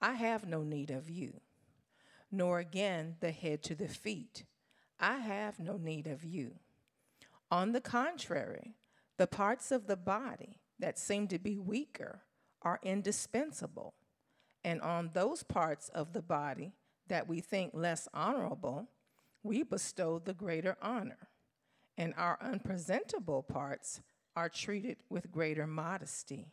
I have no need of you, nor again the head to the feet, I have no need of you. On the contrary, the parts of the body that seem to be weaker are indispensable, and on those parts of the body that we think less honorable, we bestow the greater honor, and our unpresentable parts are treated with greater modesty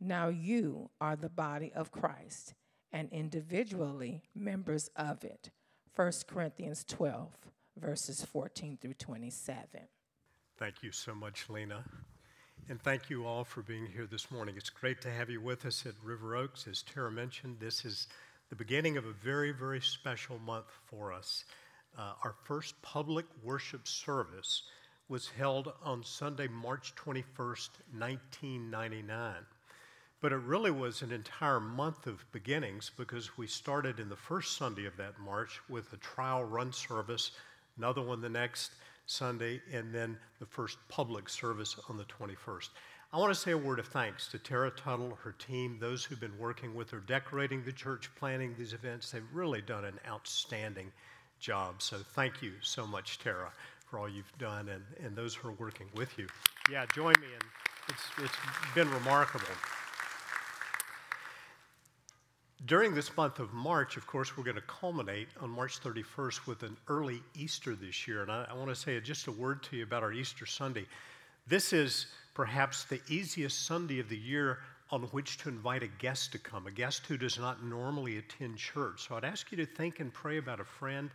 Now you are the body of Christ and individually members of it. 1 Corinthians 12, verses 14 through 27. Thank you so much, Lena. And thank you all for being here this morning. It's great to have you with us at River Oaks. As Tara mentioned, this is the beginning of a very, very special month for us. Uh, our first public worship service was held on Sunday, March 21st, 1999. But it really was an entire month of beginnings because we started in the first Sunday of that March with a trial run service, another one the next Sunday, and then the first public service on the 21st. I want to say a word of thanks to Tara Tuttle, her team, those who've been working with her, decorating the church, planning these events. They've really done an outstanding job. So thank you so much, Tara, for all you've done and, and those who are working with you. Yeah, join me, and it's, it's been remarkable. During this month of March, of course, we're going to culminate on March 31st with an early Easter this year. And I, I want to say just a word to you about our Easter Sunday. This is perhaps the easiest Sunday of the year on which to invite a guest to come, a guest who does not normally attend church. So I'd ask you to think and pray about a friend,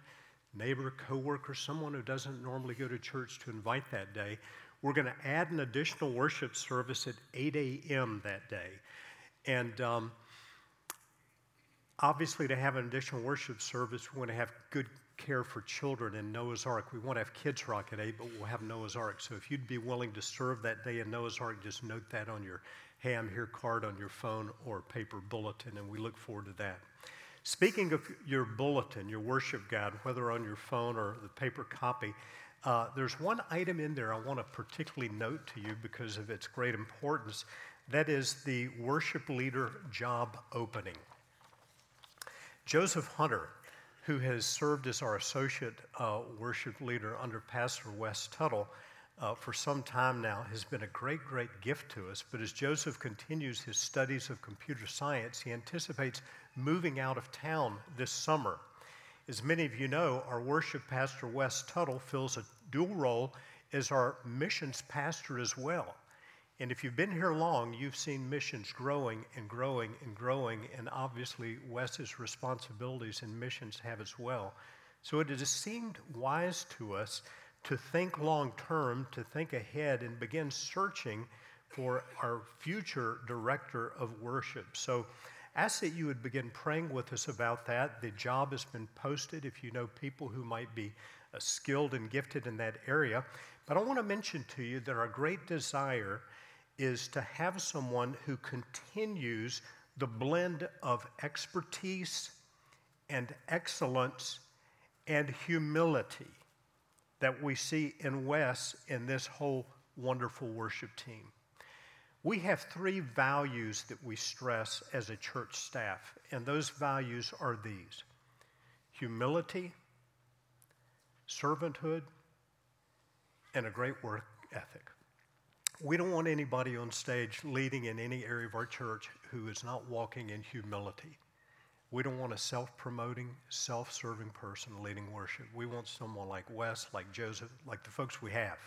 neighbor, coworker, someone who doesn't normally go to church to invite that day. We're going to add an additional worship service at 8 a.m. that day. And um, obviously, to have an additional worship service, we want to have good care for children in Noah's Ark. We want to have Kids Rock at 8, but we'll have Noah's Ark. So if you'd be willing to serve that day in Noah's Ark, just note that on your ham here card on your phone or paper bulletin, and we look forward to that. Speaking of your bulletin, your worship guide, whether on your phone or the paper copy, uh, there's one item in there I want to particularly note to you because of its great importance. That is the worship leader job opening. Joseph Hunter, who has served as our associate uh, worship leader under Pastor Wes Tuttle uh, for some time now, has been a great, great gift to us. But as Joseph continues his studies of computer science, he anticipates moving out of town this summer. As many of you know, our worship pastor Wes Tuttle fills a dual role as our missions pastor as well. And if you've been here long, you've seen missions growing and growing and growing, and obviously Wes's responsibilities and missions have as well. So it has seemed wise to us to think long term, to think ahead, and begin searching for our future director of worship. So ask that you would begin praying with us about that. The job has been posted if you know people who might be uh, skilled and gifted in that area. But I want to mention to you that our great desire is to have someone who continues the blend of expertise and excellence and humility that we see in Wes in this whole wonderful worship team. We have three values that we stress as a church staff, and those values are these humility, servanthood, and a great work ethic. We don't want anybody on stage leading in any area of our church who is not walking in humility. We don't want a self promoting, self serving person leading worship. We want someone like Wes, like Joseph, like the folks we have.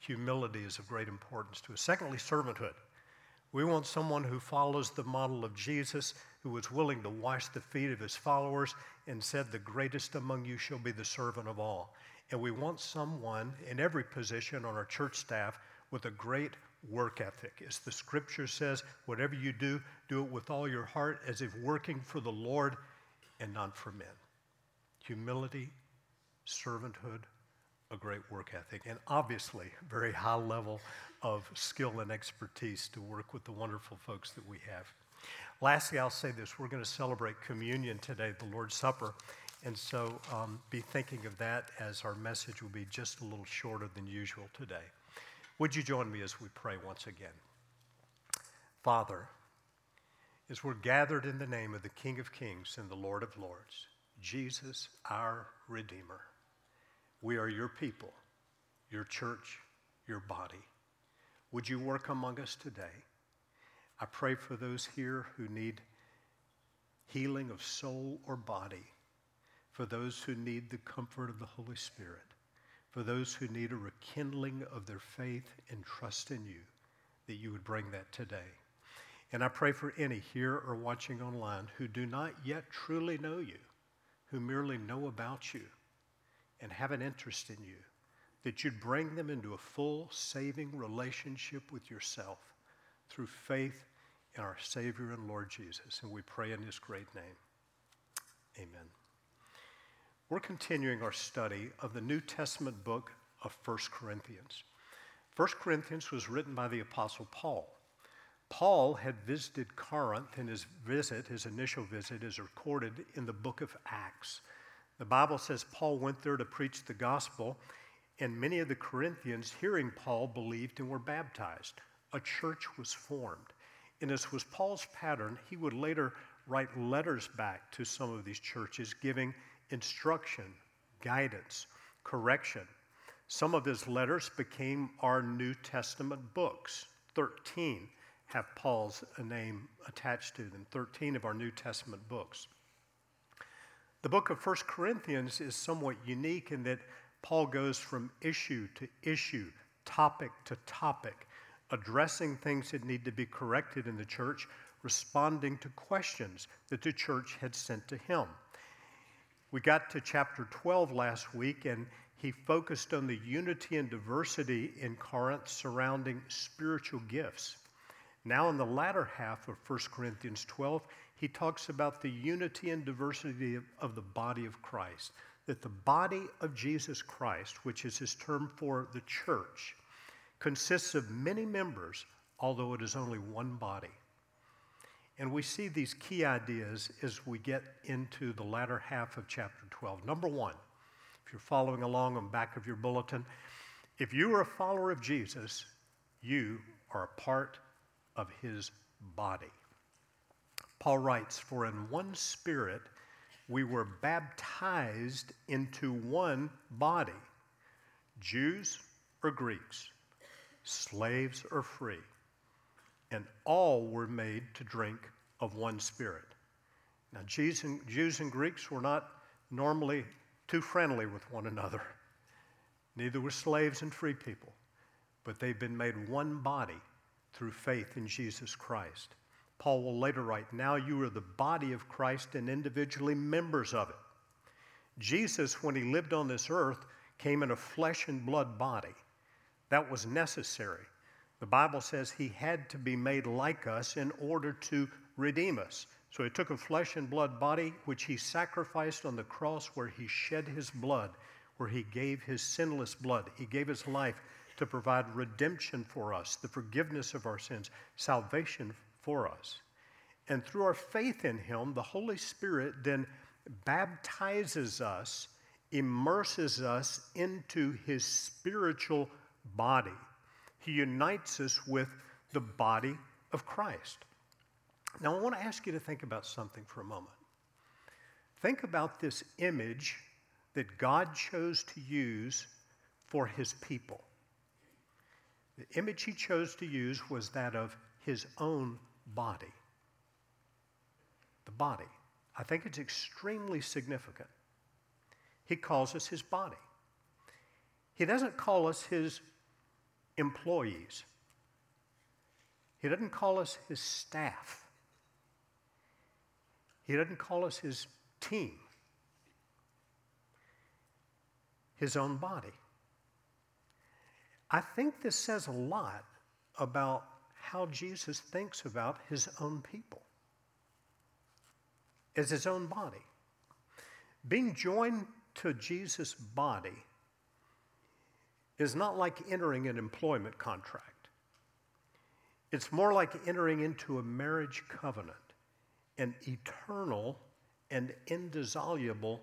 Humility is of great importance to us. Secondly, servanthood. We want someone who follows the model of Jesus, who was willing to wash the feet of his followers and said, The greatest among you shall be the servant of all. And we want someone in every position on our church staff with a great work ethic. As the scripture says, whatever you do, do it with all your heart as if working for the Lord and not for men. Humility, servanthood, a great work ethic, and obviously very high level of skill and expertise to work with the wonderful folks that we have. Lastly, I'll say this we're going to celebrate communion today, the Lord's Supper. And so um, be thinking of that as our message will be just a little shorter than usual today. Would you join me as we pray once again? Father, as we're gathered in the name of the King of Kings and the Lord of Lords, Jesus, our Redeemer, we are your people, your church, your body. Would you work among us today? I pray for those here who need healing of soul or body, for those who need the comfort of the Holy Spirit for those who need a rekindling of their faith and trust in you, that you would bring that today. And I pray for any here or watching online who do not yet truly know you, who merely know about you and have an interest in you, that you'd bring them into a full saving relationship with yourself through faith in our Savior and Lord Jesus. And we pray in his great name. Amen. We're continuing our study of the New Testament book of 1 Corinthians. 1 Corinthians was written by the Apostle Paul. Paul had visited Corinth, and his visit, his initial visit, is recorded in the book of Acts. The Bible says Paul went there to preach the gospel, and many of the Corinthians, hearing Paul, believed and were baptized. A church was formed. And as was Paul's pattern, he would later write letters back to some of these churches, giving instruction, guidance, correction. Some of his letters became our New Testament books. 13 have Paul's name attached to them, 13 of our New Testament books. The book of 1 Corinthians is somewhat unique in that Paul goes from issue to issue, topic to topic, addressing things that need to be corrected in the church, responding to questions that the church had sent to him. We got to chapter 12 last week, and he focused on the unity and diversity in Corinth surrounding spiritual gifts. Now, in the latter half of 1 Corinthians 12, he talks about the unity and diversity of, of, the body of Christ. That the body of Jesus Christ, which is his term for the church, consists of many members, although it is only one body. And we see these key ideas as we get into the latter half of chapter 12. Number one, if you're following along on the back of your bulletin, if you are a follower of Jesus, you are a part of his body. Paul writes, For in one spirit we were baptized into one body, Jews or Greeks, slaves or free and all were made to drink of one spirit. Now, Jews and, Jews and Greeks were not normally too friendly with one another. Neither were slaves and free people, but they've been made one body through faith in Jesus Christ. Paul will later write, Now you are the body of Christ and individually members of it. Jesus, when he lived on this earth, came in a flesh and blood body. That was necessary the Bible says he had to be made like us in order to redeem us. So he took a flesh and blood body, which he sacrificed on the cross, where he shed his blood, where he gave his sinless blood. He gave his life to provide redemption for us, the forgiveness of our sins, salvation for us. And through our faith in him, the Holy Spirit then baptizes us, immerses us into his spiritual body. He unites us with the body of Christ. Now, I want to ask you to think about something for a moment. Think about this image that God chose to use for his people. The image he chose to use was that of his own body. The body. I think it's extremely significant. He calls us his body. He doesn't call us his employees. He doesn't call us his staff. He doesn't call us his team, his own body. I think this says a lot about how Jesus thinks about his own people as his own body. Being joined to Jesus' body is not like entering an employment contract. It's more like entering into a marriage covenant, an eternal and indissoluble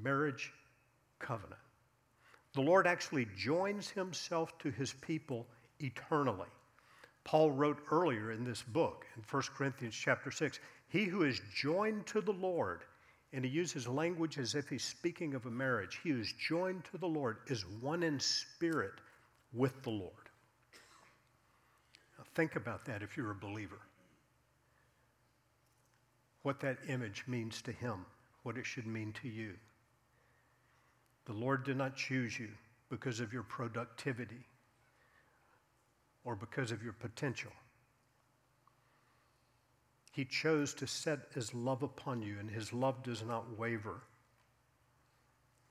marriage covenant. The Lord actually joins himself to his people eternally. Paul wrote earlier in this book, in 1 Corinthians chapter 6, he who is joined to the Lord, and he uses language as if he's speaking of a marriage, he who is joined to the Lord is one in spirit with the Lord. Now think about that if you're a believer. What that image means to him, what it should mean to you. The Lord did not choose you because of your productivity or because of your potential. He chose to set his love upon you, and his love does not waver.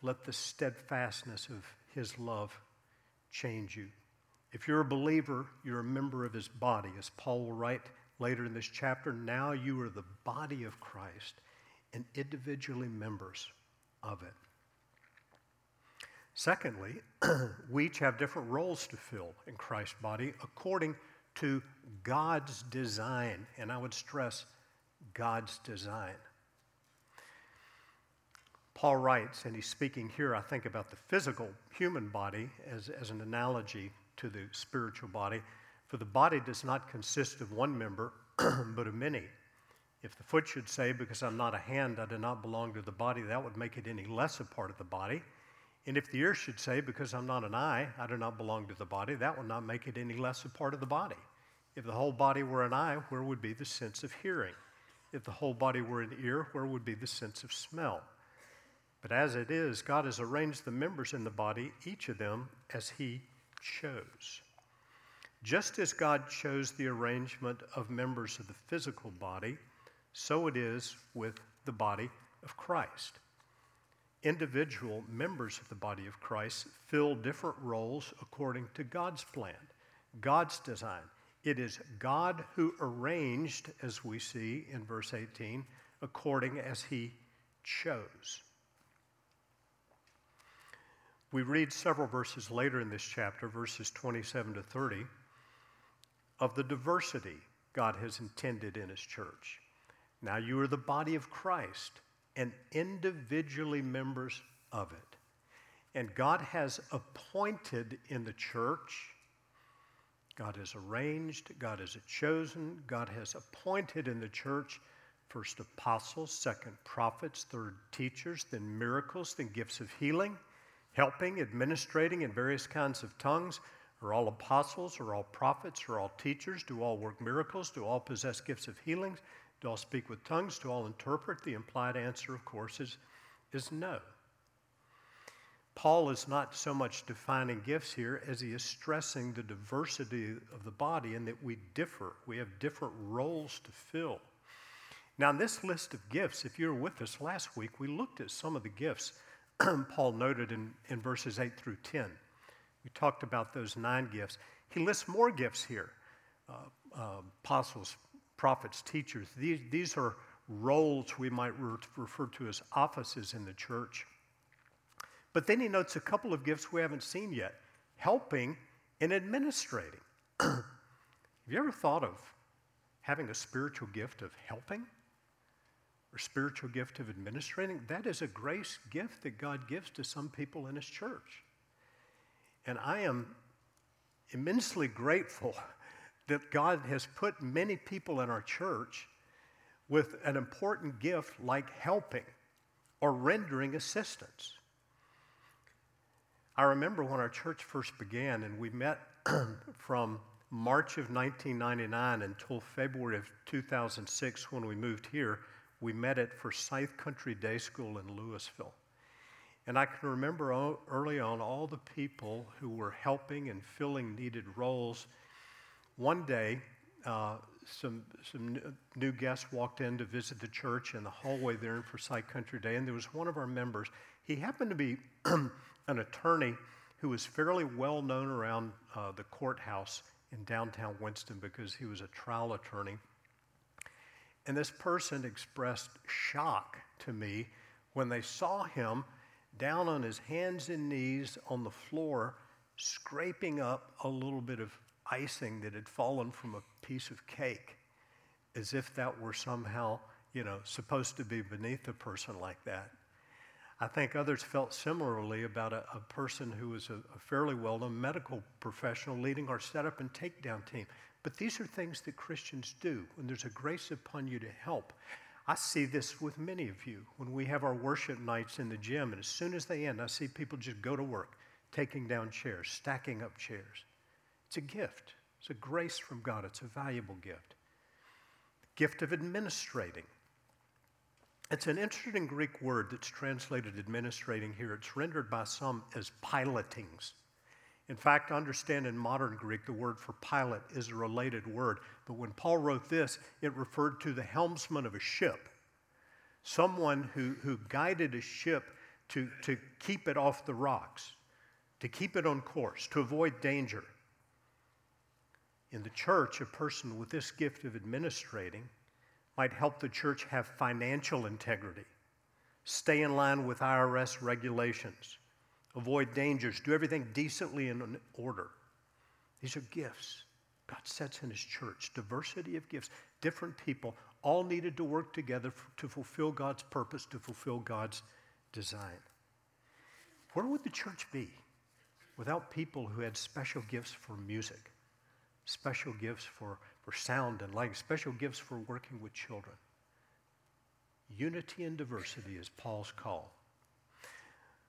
Let the steadfastness of his love change you. If you're a believer, you're a member of his body. As Paul will write later in this chapter, now you are the body of Christ and individually members of it. Secondly, we each have different roles to fill in Christ's body according to God's design. And I would stress God's design. Paul writes, and he's speaking here, I think, about the physical human body as, as an analogy to the spiritual body. For the body does not consist of one member, but of many. If the foot should say, Because I'm not a hand, I do not belong to the body, that would make it any less a part of the body. And if the ear should say, Because I'm not an eye, I do not belong to the body, that would not make it any less a part of the body. If the whole body were an eye, where would be the sense of hearing? If the whole body were an ear, where would be the sense of smell? But as it is, God has arranged the members in the body, each of them as He chose. Just as God chose the arrangement of members of the physical body, so it is with the body of Christ individual members of the body of Christ fill different roles according to God's plan, God's design. It is God who arranged, as we see in verse 18, according as he chose. We read several verses later in this chapter, verses 27 to 30, of the diversity God has intended in his church. Now you are the body of Christ and individually members of it. And God has appointed in the church, God has arranged, God has chosen, God has appointed in the church first apostles, second prophets, third teachers, then miracles, then gifts of healing, helping, administrating in various kinds of tongues. Are all apostles, are all prophets, are all teachers? Do all work miracles? Do all possess gifts of healings? Do all speak with tongues? Do all interpret? The implied answer, of course, is, is no. Paul is not so much defining gifts here as he is stressing the diversity of the body and that we differ. We have different roles to fill. Now, in this list of gifts, if you were with us last week, we looked at some of the gifts Paul noted in, in verses 8 through 10. We talked about those nine gifts. He lists more gifts here uh, uh, apostles, prophets, teachers. These, these are roles we might re- refer to as offices in the church. But then he notes a couple of gifts we haven't seen yet helping and administrating. Have you ever thought of having a spiritual gift of helping? or spiritual gift of administrating, that is a grace gift that God gives to some people in His church. And I am immensely grateful that God has put many people in our church with an important gift like helping or rendering assistance. I remember when our church first began and we met from March of 1999 until February of 2006 when we moved here, we met at Forsyth Country Day School in Lewisville. And I can remember early on all the people who were helping and filling needed roles. One day, uh, some, some new guests walked in to visit the church in the hallway there in Forsyth Country Day, and there was one of our members. He happened to be an attorney who was fairly well known around uh, the courthouse in downtown Winston because he was a trial attorney. And this person expressed shock to me when they saw him down on his hands and knees on the floor, scraping up a little bit of icing that had fallen from a piece of cake, as if that were somehow, you know, supposed to be beneath a person like that. I think others felt similarly about a, a person who was a, a fairly well known medical professional leading our setup and takedown team. But these are things that Christians do when there's a grace upon you to help. I see this with many of you when we have our worship nights in the gym, and as soon as they end, I see people just go to work, taking down chairs, stacking up chairs. It's a gift, it's a grace from God, it's a valuable gift. Gift of administrating. It's an interesting Greek word that's translated administrating here. It's rendered by some as pilotings. In fact, understand in modern Greek, the word for pilot is a related word. But when Paul wrote this, it referred to the helmsman of a ship, someone who, who guided a ship to, to keep it off the rocks, to keep it on course, to avoid danger. In the church, a person with this gift of administrating might help the church have financial integrity, stay in line with IRS regulations avoid dangers, do everything decently and in order. These are gifts God sets in His church. Diversity of gifts, different people, all needed to work together to fulfill God's purpose, to fulfill God's design. Where would the church be without people who had special gifts for music, special gifts for, for sound and lighting, special gifts for working with children? Unity and diversity is Paul's call.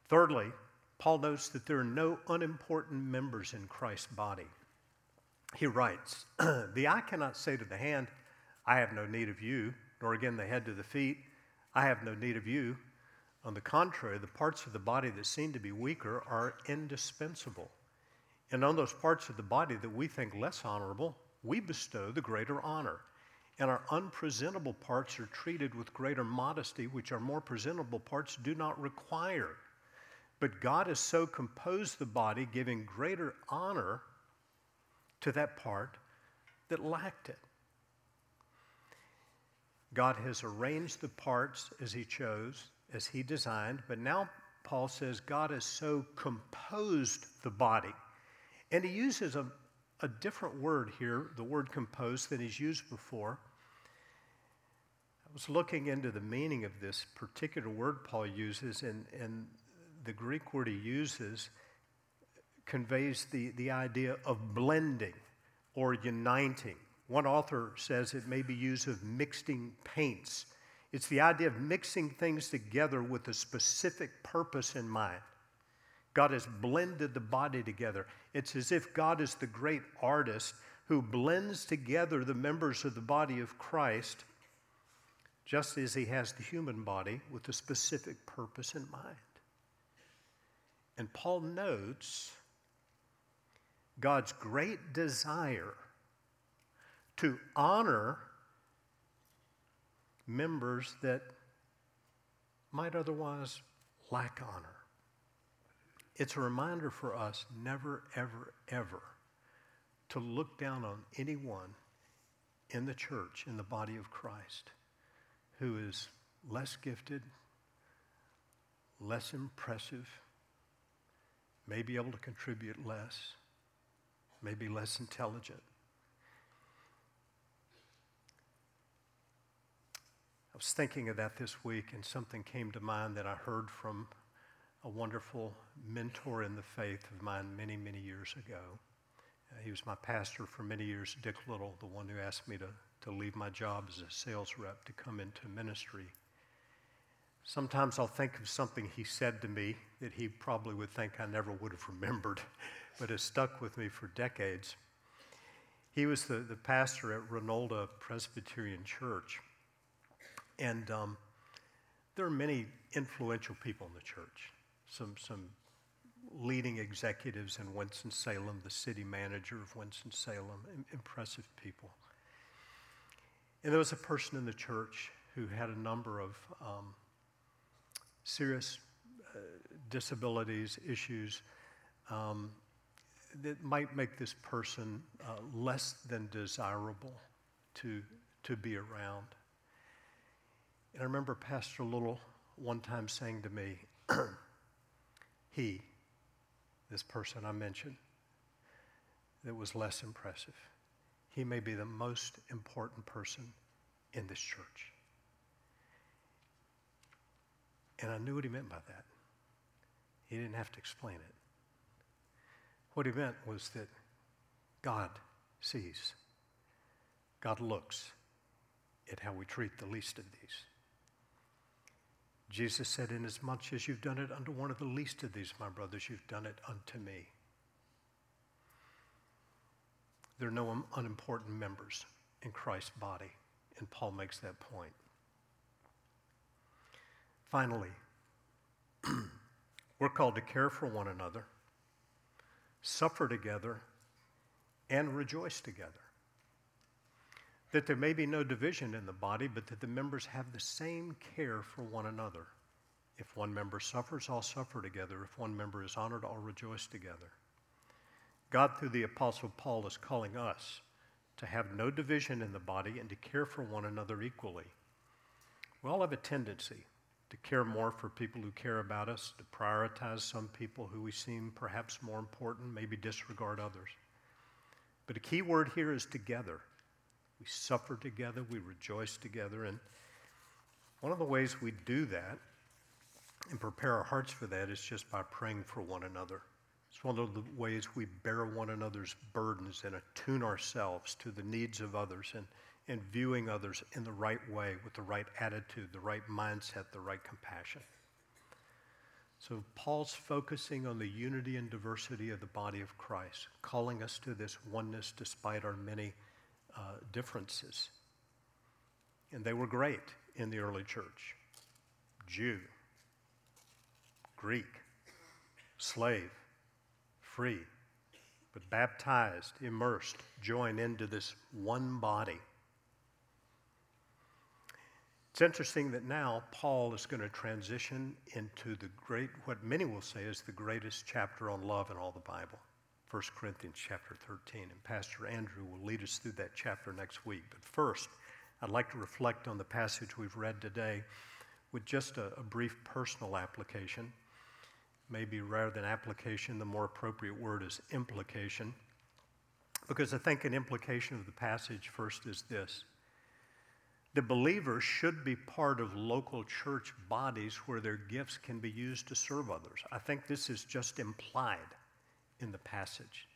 Thirdly, Paul notes that there are no unimportant members in Christ's body. He writes, The eye cannot say to the hand, I have no need of you, nor again the head to the feet, I have no need of you. On the contrary, the parts of the body that seem to be weaker are indispensable. And on those parts of the body that we think less honorable, we bestow the greater honor. And our unpresentable parts are treated with greater modesty, which our more presentable parts do not require. But God has so composed the body, giving greater honor to that part that lacked it. God has arranged the parts as He chose, as He designed, but now Paul says God has so composed the body. And he uses a, a different word here, the word composed, than he's used before. I was looking into the meaning of this particular word Paul uses, and, and the Greek word he uses conveys the, the idea of blending or uniting. One author says it may be used of mixing paints. It's the idea of mixing things together with a specific purpose in mind. God has blended the body together. It's as if God is the great artist who blends together the members of the body of Christ, just as he has the human body with a specific purpose in mind. And Paul notes God's great desire to honor members that might otherwise lack honor. It's a reminder for us never, ever, ever to look down on anyone in the church, in the body of Christ, who is less gifted, less impressive, may be able to contribute less, may be less intelligent. I was thinking of that this week, and something came to mind that I heard from a wonderful mentor in the faith of mine many, many years ago. Uh, he was my pastor for many years, Dick Little, the one who asked me to, to leave my job as a sales rep to come into ministry. Sometimes I'll think of something he said to me that he probably would think I never would have remembered, but has stuck with me for decades. He was the, the pastor at Reynolda Presbyterian Church. And um, there are many influential people in the church, some, some leading executives in Winston-Salem, the city manager of Winston-Salem, impressive people. And there was a person in the church who had a number of um, serious uh, disabilities, issues um, that might make this person uh, less than desirable to, to be around. And I remember Pastor Little one time saying to me, he, this person I mentioned, that was less impressive, he may be the most important person in this church. And I knew what he meant by that. He didn't have to explain it. What he meant was that God sees, God looks at how we treat the least of these. Jesus said, Inasmuch as you've done it unto one of the least of these, my brothers, you've done it unto me. There are no unimportant members in Christ's body, and Paul makes that point. Finally, we're called to care for one another, suffer together, and rejoice together. That there may be no division in the body, but that the members have the same care for one another. If one member suffers, all suffer together. If one member is honored, all rejoice together. God, through the Apostle Paul, is calling us to have no division in the body and to care for one another equally. We all have a tendency to care more for people who care about us, to prioritize some people who we seem perhaps more important, maybe disregard others. But a key word here is together. We suffer together, we rejoice together. And one of the ways we do that and prepare our hearts for that is just by praying for one another. It's one of the ways we bear one another's burdens and attune ourselves to the needs of others and and viewing others in the right way with the right attitude, the right mindset, the right compassion. So, Paul's focusing on the unity and diversity of the body of Christ, calling us to this oneness despite our many uh, differences. And they were great in the early church. Jew, Greek, slave, free, but baptized, immersed, joined into this one body. It's interesting that now Paul is going to transition into the great, what many will say is the greatest chapter on love in all the Bible, 1 Corinthians chapter 13. And Pastor Andrew will lead us through that chapter next week. But first, I'd like to reflect on the passage we've read today with just a, a brief personal application. Maybe rather than application, the more appropriate word is implication. Because I think an implication of the passage first is this the believers should be part of local church bodies where their gifts can be used to serve others. I think this is just implied in the passage.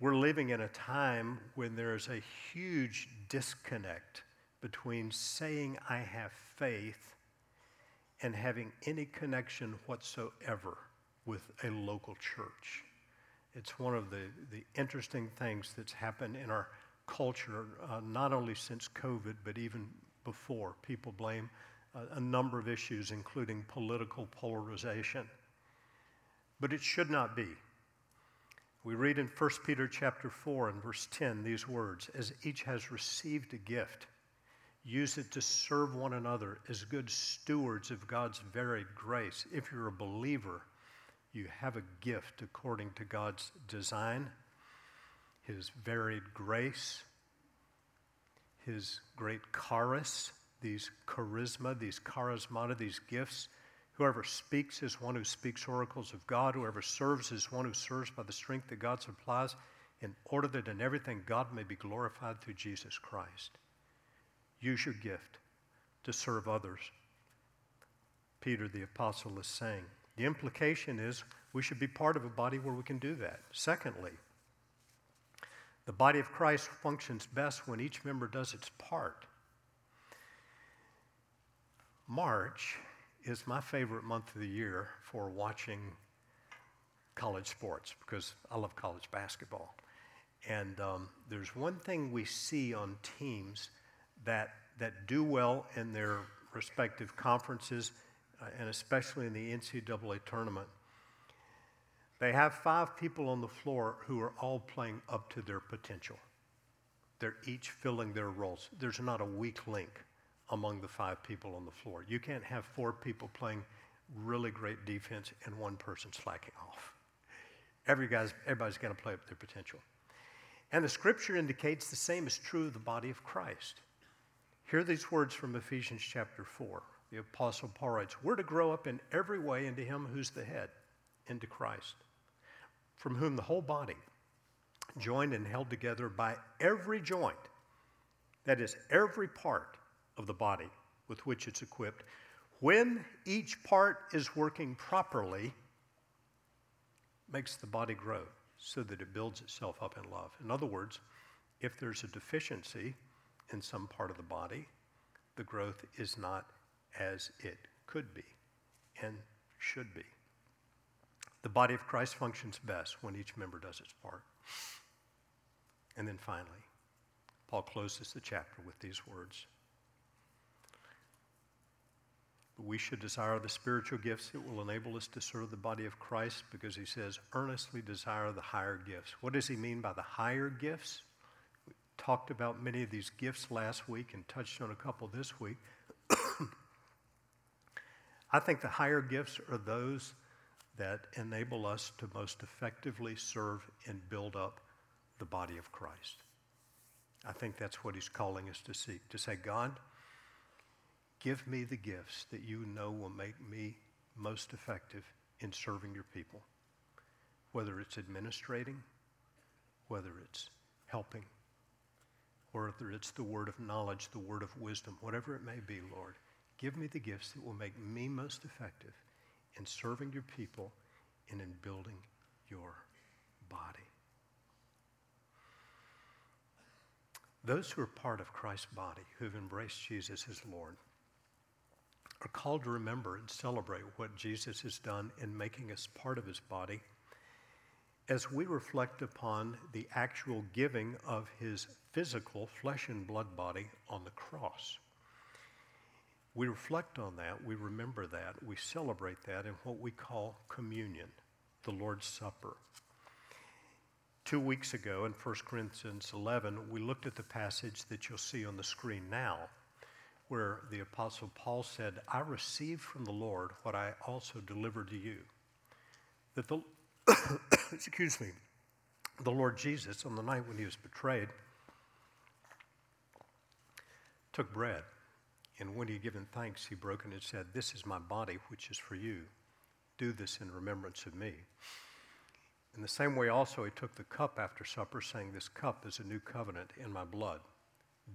We're living in a time when there's a huge disconnect between saying I have faith and having any connection whatsoever with a local church. It's one of the, the interesting things that's happened in our culture, uh, not only since COVID, but even before. People blame uh, a number of issues, including political polarization. But it should not be. We read in 1 Peter chapter 4 and verse 10 these words, as each has received a gift, use it to serve one another as good stewards of God's varied grace. If you're a believer, you have a gift according to God's design his varied grace, his great charis, these charisma, these charismata, these gifts. Whoever speaks is one who speaks oracles of God. Whoever serves is one who serves by the strength that God supplies, in order that in everything God may be glorified through Jesus Christ. Use your gift to serve others. Peter the apostle is saying. The implication is we should be part of a body where we can do that. Secondly, the body of Christ functions best when each member does its part. March is my favorite month of the year for watching college sports because I love college basketball. And um, there's one thing we see on teams that, that do well in their respective conferences, uh, and especially in the NCAA tournament. They have five people on the floor who are all playing up to their potential. They're each filling their roles. There's not a weak link among the five people on the floor. You can't have four people playing really great defense and one person slacking off. Every guy's, everybody's going to play up their potential. And the scripture indicates the same is true of the body of Christ. Hear these words from Ephesians chapter 4. The Apostle Paul writes, We're to grow up in every way into Him who's the head, into Christ, from whom the whole body, joined and held together by every joint, that is, every part of the body with which it's equipped, when each part is working properly, makes the body grow so that it builds itself up in love. In other words, if there's a deficiency in some part of the body, the growth is not as it could be and should be. The body of Christ functions best when each member does its part. And then finally, Paul closes the chapter with these words we should desire the spiritual gifts that will enable us to serve the body of Christ because he says, earnestly desire the higher gifts. What does he mean by the higher gifts? We talked about many of these gifts last week and touched on a couple this week. I think the higher gifts are those that enable us to most effectively serve and build up the body of Christ. I think that's what he's calling us to seek to say, God, Give me the gifts that you know will make me most effective in serving your people, whether it's administrating, whether it's helping, whether it's the word of knowledge, the word of wisdom, whatever it may be, Lord. Give me the gifts that will make me most effective in serving your people and in building your body. Those who are part of Christ's body, who have embraced Jesus as Lord, are called to remember and celebrate what Jesus has done in making us part of his body as we reflect upon the actual giving of his physical flesh and blood body on the cross. We reflect on that, we remember that, we celebrate that in what we call communion, the Lord's Supper. Two weeks ago in 1 Corinthians 11, we looked at the passage that you'll see on the screen now where the Apostle Paul said, I received from the Lord what I also delivered to you. That the, excuse me, the Lord Jesus, on the night when he was betrayed, took bread, and when he had given thanks, he broke it and said, This is my body, which is for you. Do this in remembrance of me. In the same way, also, he took the cup after supper, saying, This cup is a new covenant in my blood.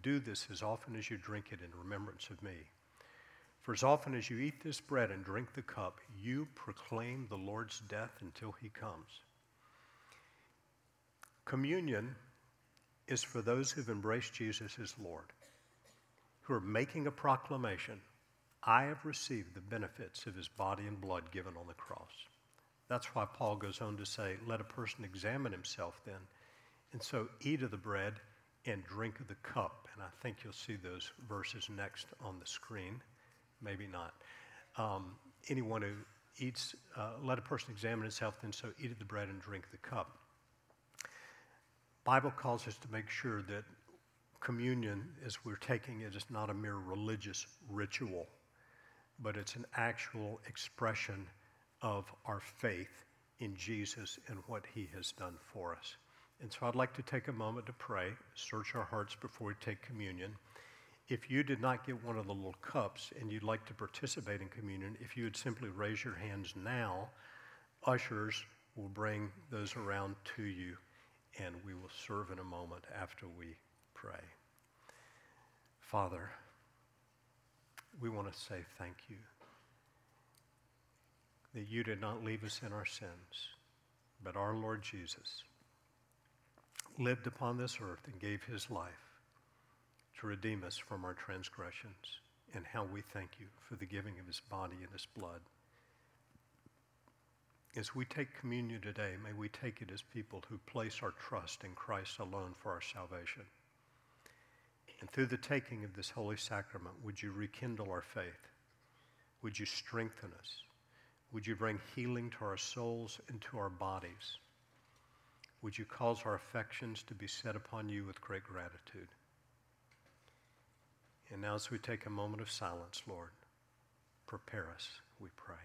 Do this as often as you drink it in remembrance of me. For as often as you eat this bread and drink the cup, you proclaim the Lord's death until he comes. Communion is for those who've embraced Jesus as Lord, who are making a proclamation I have received the benefits of his body and blood given on the cross. That's why Paul goes on to say, Let a person examine himself then, and so eat of the bread and drink of the cup. And I think you'll see those verses next on the screen. Maybe not. Um, anyone who eats, uh, let a person examine himself, then so eat of the bread and drink the cup. Bible calls us to make sure that communion, as we're taking it, is not a mere religious ritual, but it's an actual expression of our faith in Jesus and what he has done for us. And so I'd like to take a moment to pray, search our hearts before we take communion. If you did not get one of the little cups and you'd like to participate in communion, if you would simply raise your hands now, ushers will bring those around to you and we will serve in a moment after we pray. Father, we want to say thank you. That you did not leave us in our sins, but our Lord Jesus lived upon this earth and gave his life to redeem us from our transgressions. And how we thank you for the giving of his body and his blood. As we take communion today, may we take it as people who place our trust in Christ alone for our salvation. And through the taking of this holy sacrament, would you rekindle our faith? Would you strengthen us? Would you bring healing to our souls and to our bodies? Would you cause our affections to be set upon you with great gratitude? And now, as we take a moment of silence, Lord, prepare us, we pray.